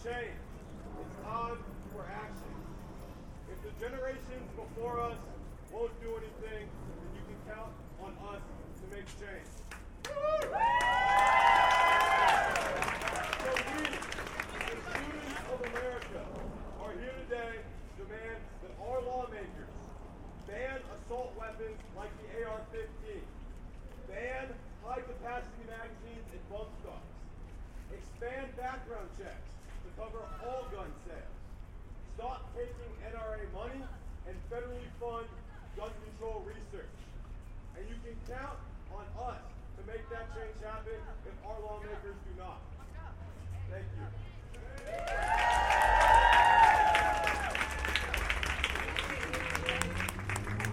change. It's time for action. If the generations before us won't do anything, then you can count on us to make change. So we, the students of America, are here today to demand that our lawmakers ban assault weapons like the AR-15, ban high-capacity magazines and bump stocks, expand background checks cover all gun sales, stop taking NRA money, and federally fund gun control research. And you can count on us to make that change happen if our lawmakers do not. Thank you.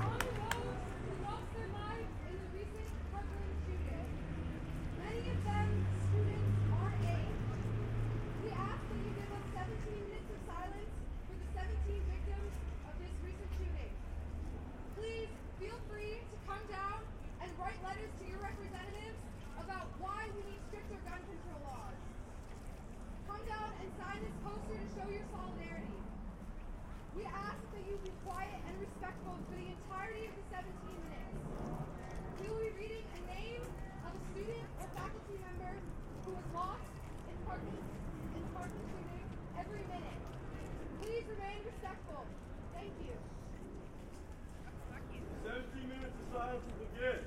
On those who lost their lives in the recent Parkland shooting, many of them students our age, we ask that you give us 17 minutes of silence for the 17 victims of this recent shooting. Please feel free to come down and write letters to your representatives about why we need stricter gun control laws. Come down and sign this poster to show your solidarity. We ask that you be quiet and respectful for the entirety of the 17 minutes. We will be reading a name of a student or faculty member who was lost in Parkland, in the Parkland shooting every minute. Please remain respectful. Thank you. 17 will begin.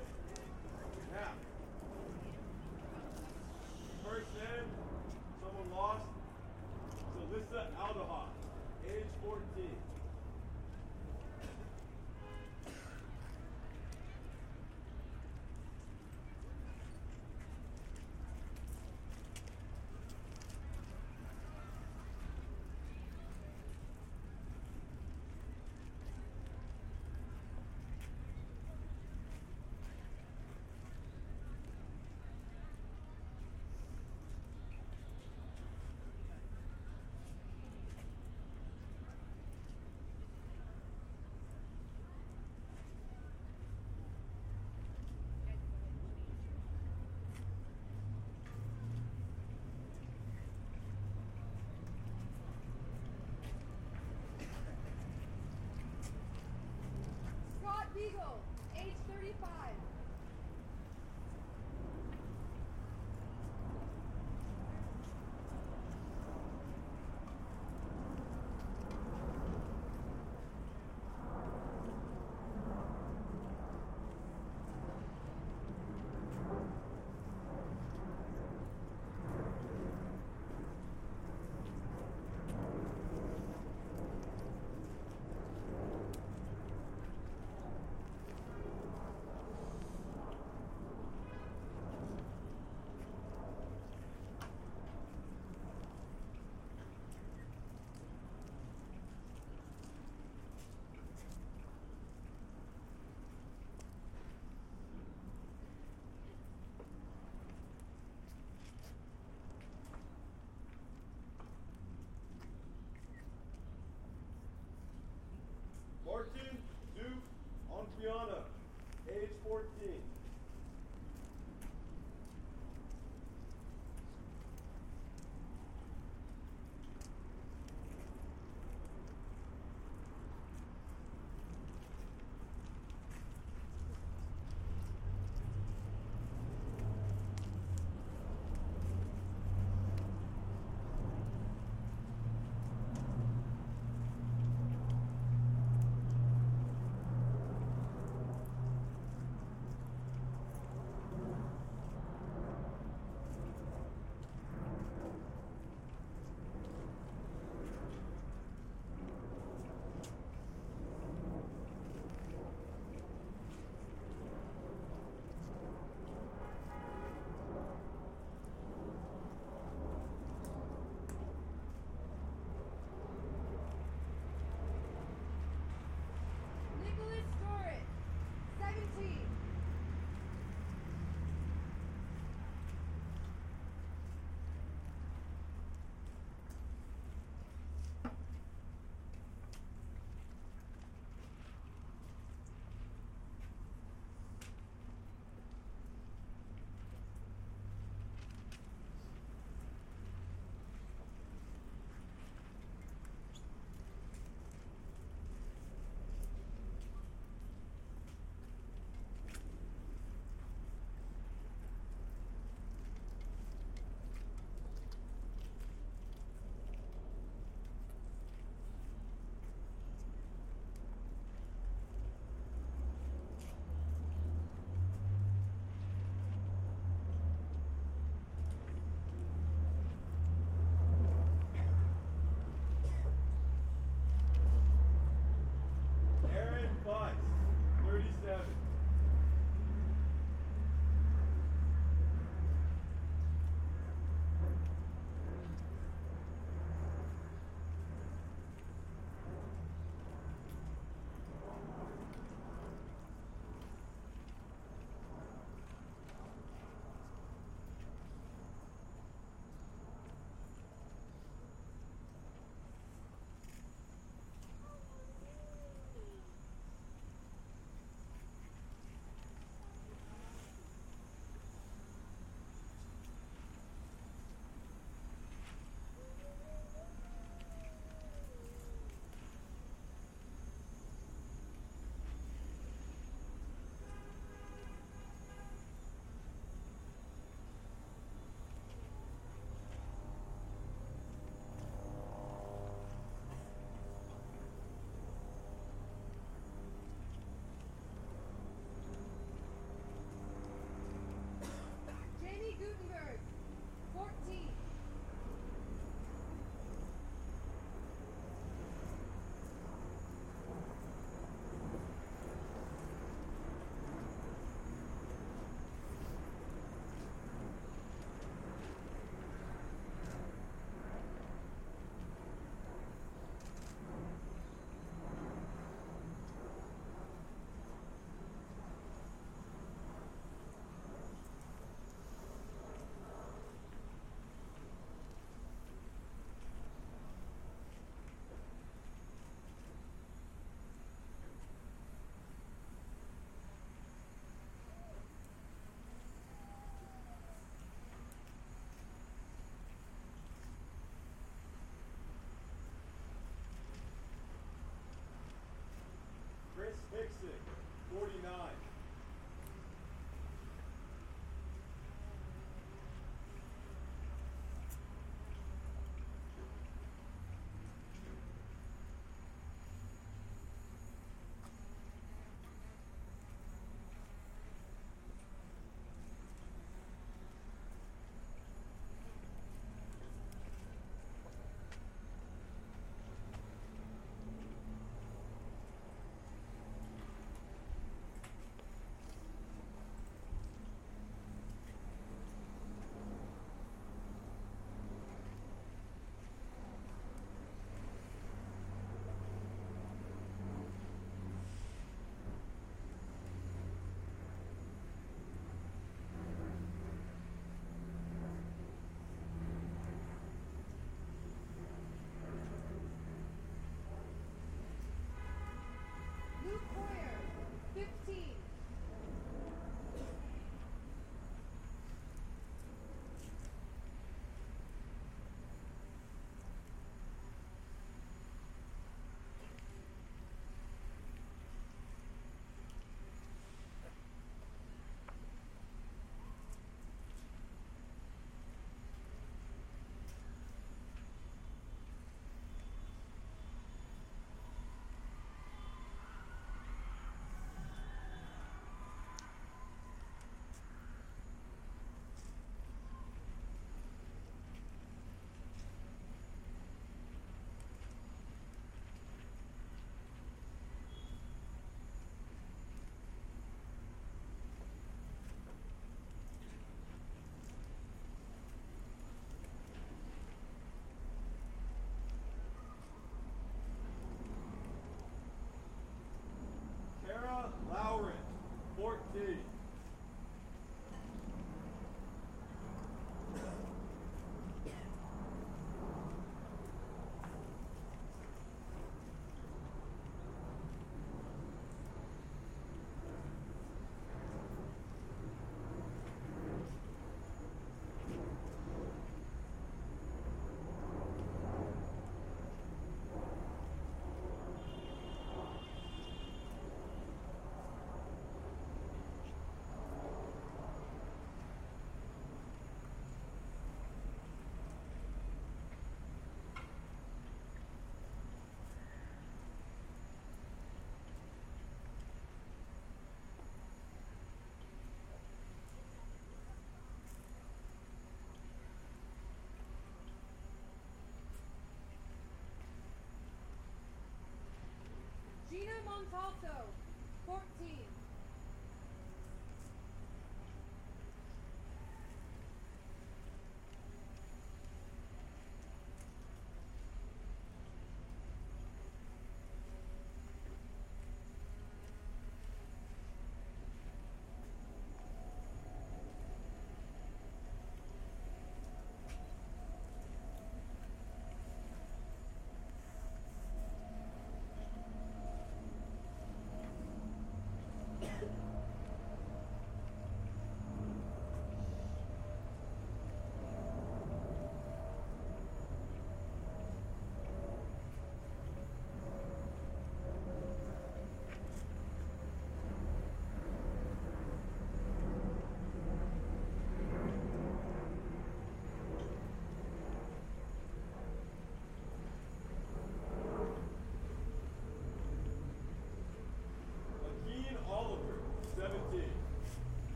plus 37.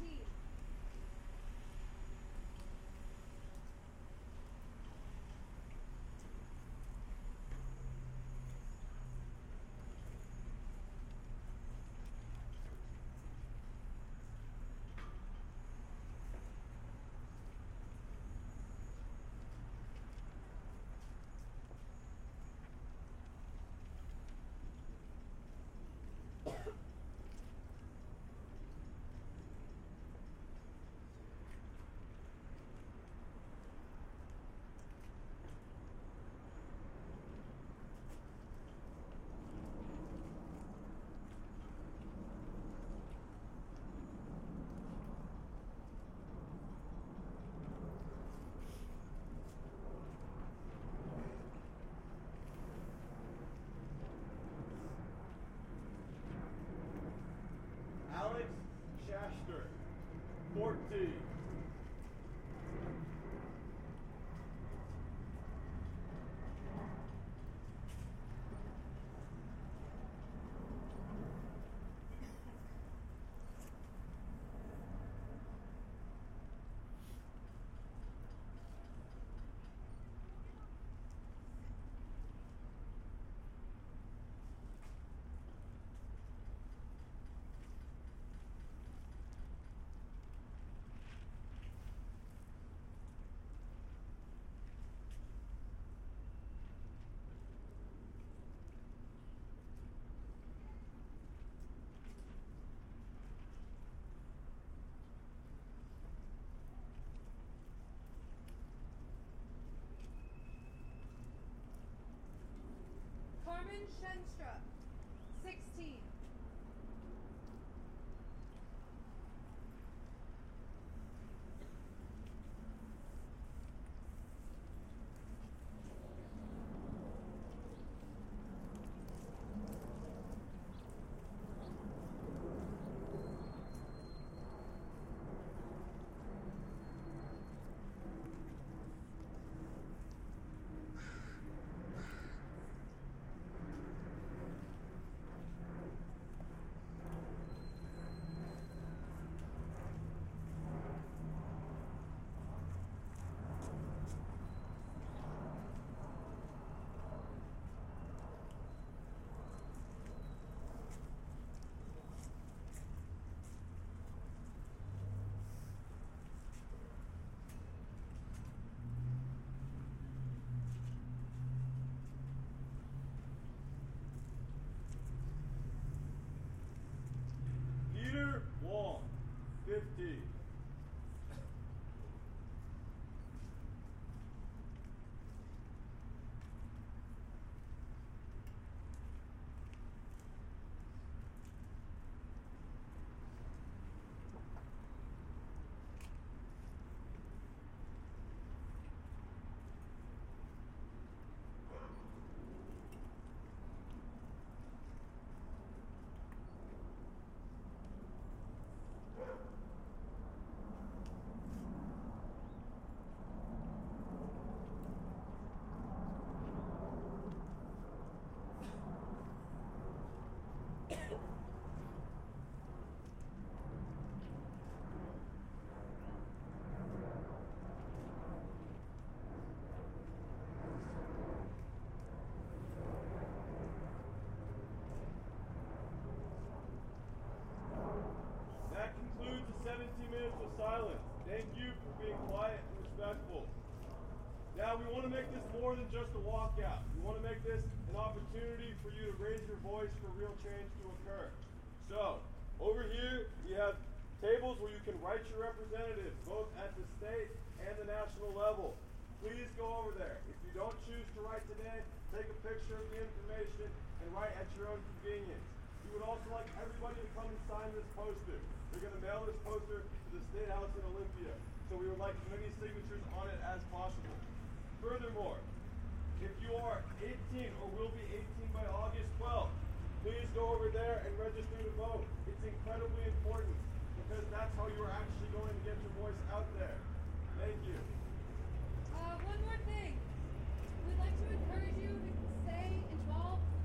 energy. 14. Carmen more than just a walkout. We want to make this an opportunity for you to raise your voice for real change to occur. So, over here, we have tables where you can write your representatives, both at the state and the national level. Please go over there. If you don't choose to write today, take a picture of the information and write at your own convenience. We would also like everybody to come and sign this poster. We're going to mail this poster to the State House in Olympia. So we would like as many signatures on it as possible. Furthermore, if you are 18 or will be 18 by August 12th, please go over there and register to vote. It's incredibly important because that's how you're actually going to get your voice out there. Thank you. Uh, one more thing. We'd like to encourage you to stay involved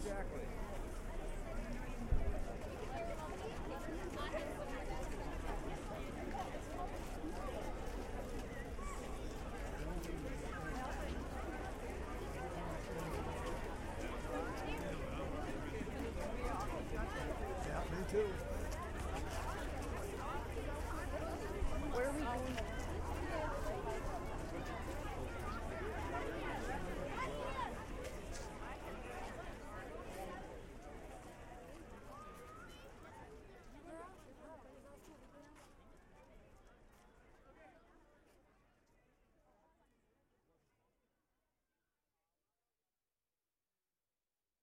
exactly.